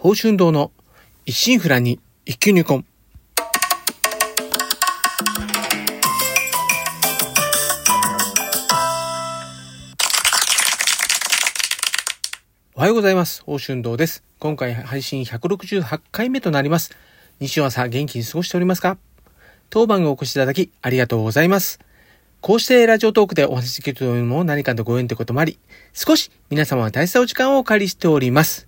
宝春堂の一心不乱に一級入魂。おはようございます。宝春堂です。今回配信168回目となります。西尾朝元気に過ごしておりますか？当番をお越しいただきありがとうございます。こうしてラジオトークでお話しできるというのも何かとご縁ということもあり、少し皆様は大切なお時間をお借りしております。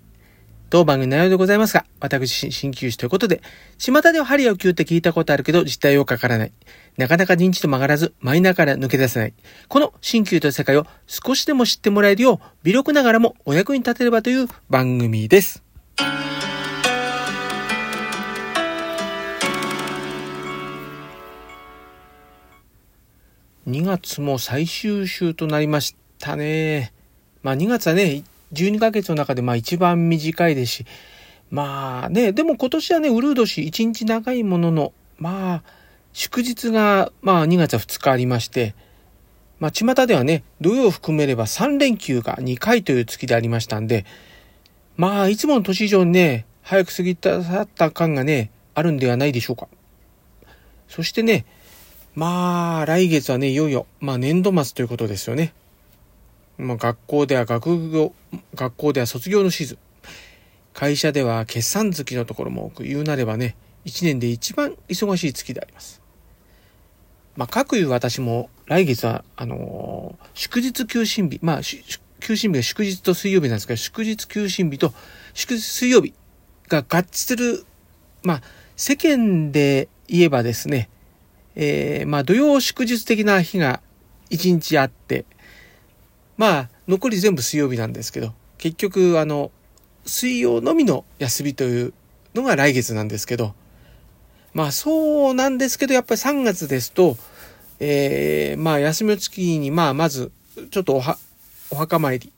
当番組内容でございますが、私、鍼灸師ということで、巷では針を灸って聞いたことあるけど実態をかからない。なかなか認知と曲がらず、マイナーから抜け出せない。この鍼灸という世界を少しでも知ってもらえるよう、微力ながらもお役に立てればという番組です。2月も最終週となりましたね。まあ2月はね、12ヶ月の中でまあ一番短いですし、まあね、でも今年はね、ウルー年1日長いものの、まあ、祝日がまあ2月2日ありまして、まあ巷ではね、土曜を含めれば3連休が2回という月でありましたんで、まあいつもの年以上にね、早く過ぎた去った感がね、あるんではないでしょうか。そしてね、まあ、来月はね、いよいよ、まあ年度末ということですよね。まあ学校では学業、学校では卒業のシーズン。会社では決算月のところも多く、言うなればね、一年で一番忙しい月であります。まあ、各いう私も来月は、あのー祝日休診日、まあ、休診日が祝日と水曜日なんですけど、祝日休診日と祝日水曜日が合致する、まあ、世間で言えばですね、えー、まあ土曜祝日的な日が一日あって、まあ残り全部水曜日なんですけど、結局あの、水曜のみの休みというのが来月なんですけど、まあそうなんですけど、やっぱり3月ですと、えー、まあ休みの月に、まあまず、ちょっとおは、お墓参り、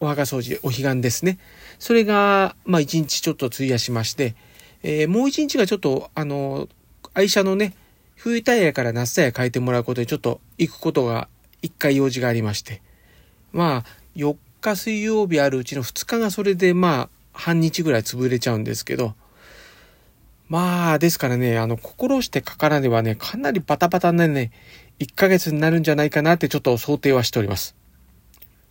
お墓掃除、お彼岸ですね。それが、まあ一日ちょっと費やしまして、えー、もう一日がちょっと、あの、愛車のね、冬タイヤから夏タイヤ変えてもらうことでちょっと行くことが一回用事がありまして。まあ、4日水曜日あるうちの2日がそれでまあ、半日ぐらい潰れちゃうんですけど。まあ、ですからね、あの、心してかからねばね、かなりバタバタなね、1ヶ月になるんじゃないかなってちょっと想定はしております。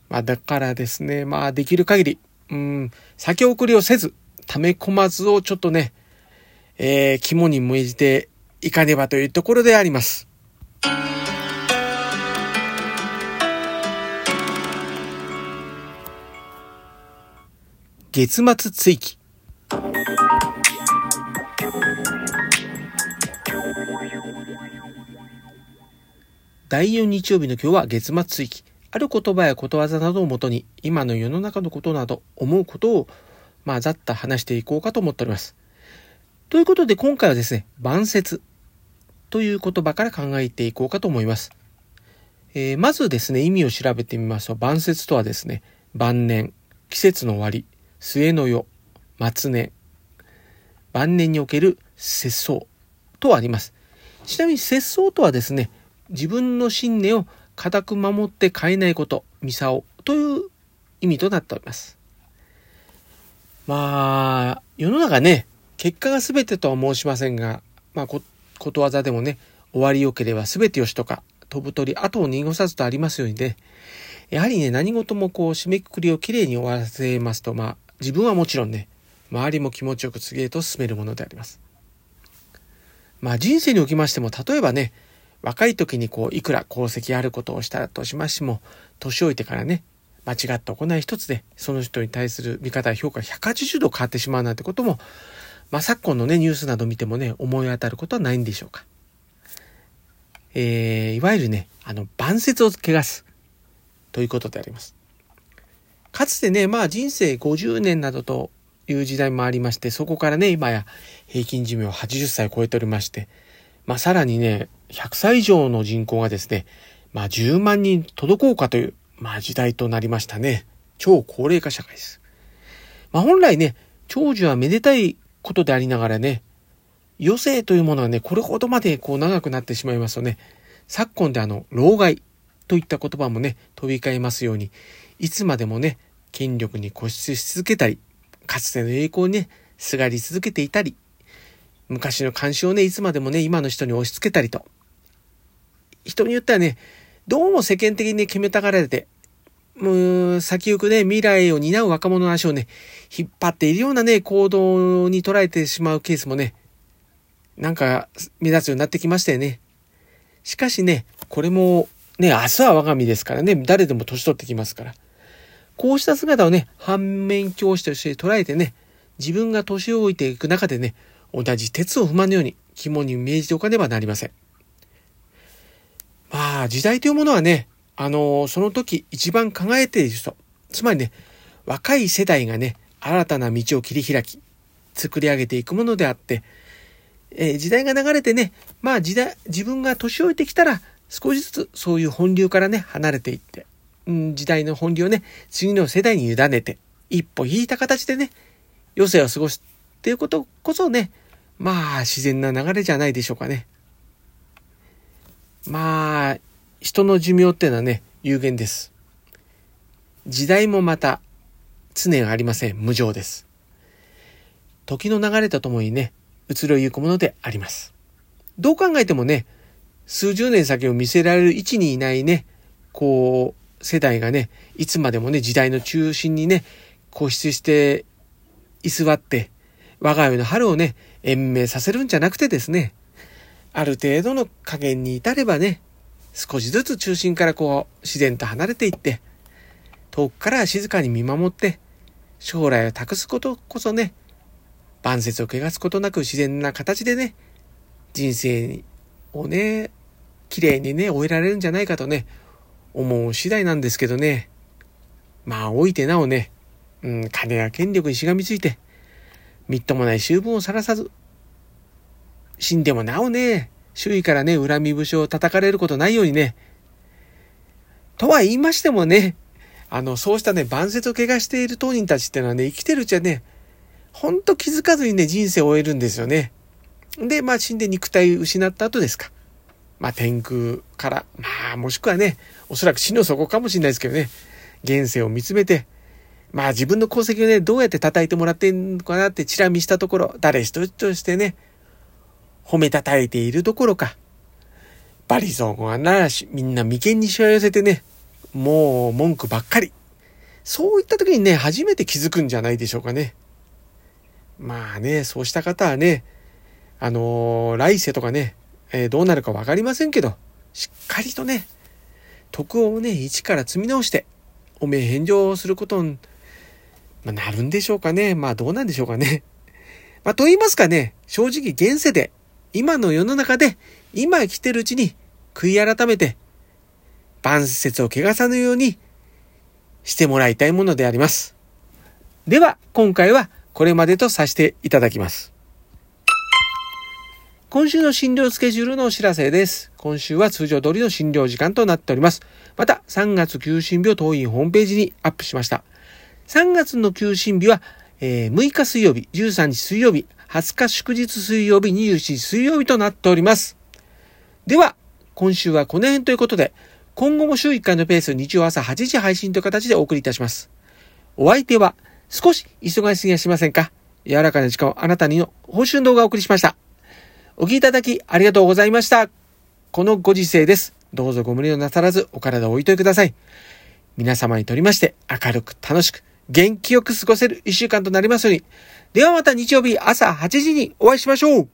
まあ、だからですね、まあ、できる限り、うん、先送りをせず、溜め込まずをちょっとね、えー、肝に銘じていかねばというところであります。月末追記。第4日曜日の今日は月末追記。ある言葉やことわざなどをもとに、今の世の中のことなど思うことを、まあ、ざっと話していこうかと思っております。ということで今回はですね、晩節という言葉から考えていこうかと思います。えーまずですね、意味を調べてみますと、晩節とはですね、晩年、季節の終わり、末の世、末年、晩年における節操とあります。ちなみに節操とはですね、自分の信念を固く守って変えないこと、ミサオという意味となっております。まあ、世の中ね、結果が全てとは申しませんが、まあ、こことわざでもね、終わりよければ全てよしとか、飛ぶ鳥後を濁さずとありますようにね、やはりね、何事もこう、締めくくりをきれいに終わらせますと、まあ、自分はもちろんね、周りも気持ちよく次へと進めるものであります。まあ、人生におきましても、例えばね、若い時にこう、いくら功績あることをしたとしましても、年老いてからね、間違った行い一つで、その人に対する見方や評価が180度変わってしまうなんてことも、まあ、昨今のね、ニュースなど見てもね、思い当たることはないんでしょうか。えー、いわゆるね、あの、晩節を汚す、ということであります。かつてね、まあ人生50年などという時代もありまして、そこからね、今や平均寿命80歳超えておりまして、まあさらにね、100歳以上の人口がですね、まあ10万人届こうかという、まあ時代となりましたね。超高齢化社会です。まあ本来ね、長寿はめでたいことでありながらね、余生というものはね、これほどまでこう長くなってしまいますとね、昨今であの、老害といった言葉もね、飛び交いますように、いつまでもね、権力に固執し続けたり、かつての栄光にね、すがり続けていたり、昔の慣習をね、いつまでもね、今の人に押し付けたりと。人によってはね、どうも世間的にね、決めたがられて、もう、先行くね、未来を担う若者の足をね、引っ張っているようなね、行動に捉えてしまうケースもね、なんか、目立つようになってきましたよね。しかしね、これも、ね、明日は我が身ですからね、誰でも年取ってきますから。こうした姿をね、反面教師として捉えてね、自分が年老いていく中でね、同じ鉄を踏まぬように肝に銘じておかねばなりません。まあ、時代というものはね、あの、その時一番考えている人、つまりね、若い世代がね、新たな道を切り開き、作り上げていくものであって、えー、時代が流れてね、まあ時代、自分が年老いてきたら、少しずつそういう本流からね、離れていって、うん、時代の本流をね、次の世代に委ねて、一歩引いた形でね、余生を過ごすっていうことこそね、まあ自然な流れじゃないでしょうかね。まあ、人の寿命っていうのはね、有限です。時代もまた常ありません。無常です。時の流れとともにね、移ろいゆくものであります。どう考えてもね、数十年先を見せられる位置にいないね、こう、世代がね、いつまでもね、時代の中心にね、固執して居座って、我が家の春をね、延命させるんじゃなくてですね、ある程度の加減に至ればね、少しずつ中心からこう自然と離れていって、遠くから静かに見守って、将来を託すことこそね、万節を汚すことなく自然な形でね、人生にをね、綺麗にね、終えられるんじゃないかとね、思う次第なんですけどね。まあ、老いてなおね、うん、金や権力にしがみついて、みっともない修文をさらさず、死んでもなおね、周囲からね、恨み節を叩かれることないようにね。とは言いましてもね、あの、そうしたね、万節を怪我している当人たちってのはね、生きてるうちはね、ほんと気づかずにね、人生を終えるんですよね。で、まあ死んで肉体失った後ですか。まあ天空から、まあもしくはね、おそらく死の底かもしれないですけどね、現世を見つめて、まあ自分の功績をね、どうやって叩いてもらってんのかなってチラ見したところ、誰一人としてね、褒めたたえているどころか、バリゾンはなし、みんな眉間にしわ寄せてね、もう文句ばっかり。そういった時にね、初めて気づくんじゃないでしょうかね。まあね、そうした方はね、あのー、来世とかね、えー、どうなるかわかりませんけど、しっかりとね、徳をね、一から積み直して、おめえ返上することに、まあ、なるんでしょうかね。まあどうなんでしょうかね。まあと言いますかね、正直現世で今の世の中で、今生きてるうちに、悔い改めて、万節を汚さぬようにしてもらいたいものであります。では、今回はこれまでとさせていただきます。今週の診療スケジュールのお知らせです。今週は通常通りの診療時間となっております。また、3月休診日を当院ホームページにアップしました。3月の休診日は、えー、6日水曜日、13日水曜日、20日祝日水曜日、27日水曜日となっております。では、今週はこの辺ということで、今後も週1回のペース日曜朝8時配信という形でお送りいたします。お相手は少し忙しすぎはしませんか？柔らかな時間をあなたにの報酬動画をお送りしました。お聞きいただきありがとうございました。このご時世です。どうぞご無理をなさらずお体を置いといてください。皆様にとりまして明るく楽しく元気よく過ごせる一週間となりますように。ではまた日曜日朝8時にお会いしましょう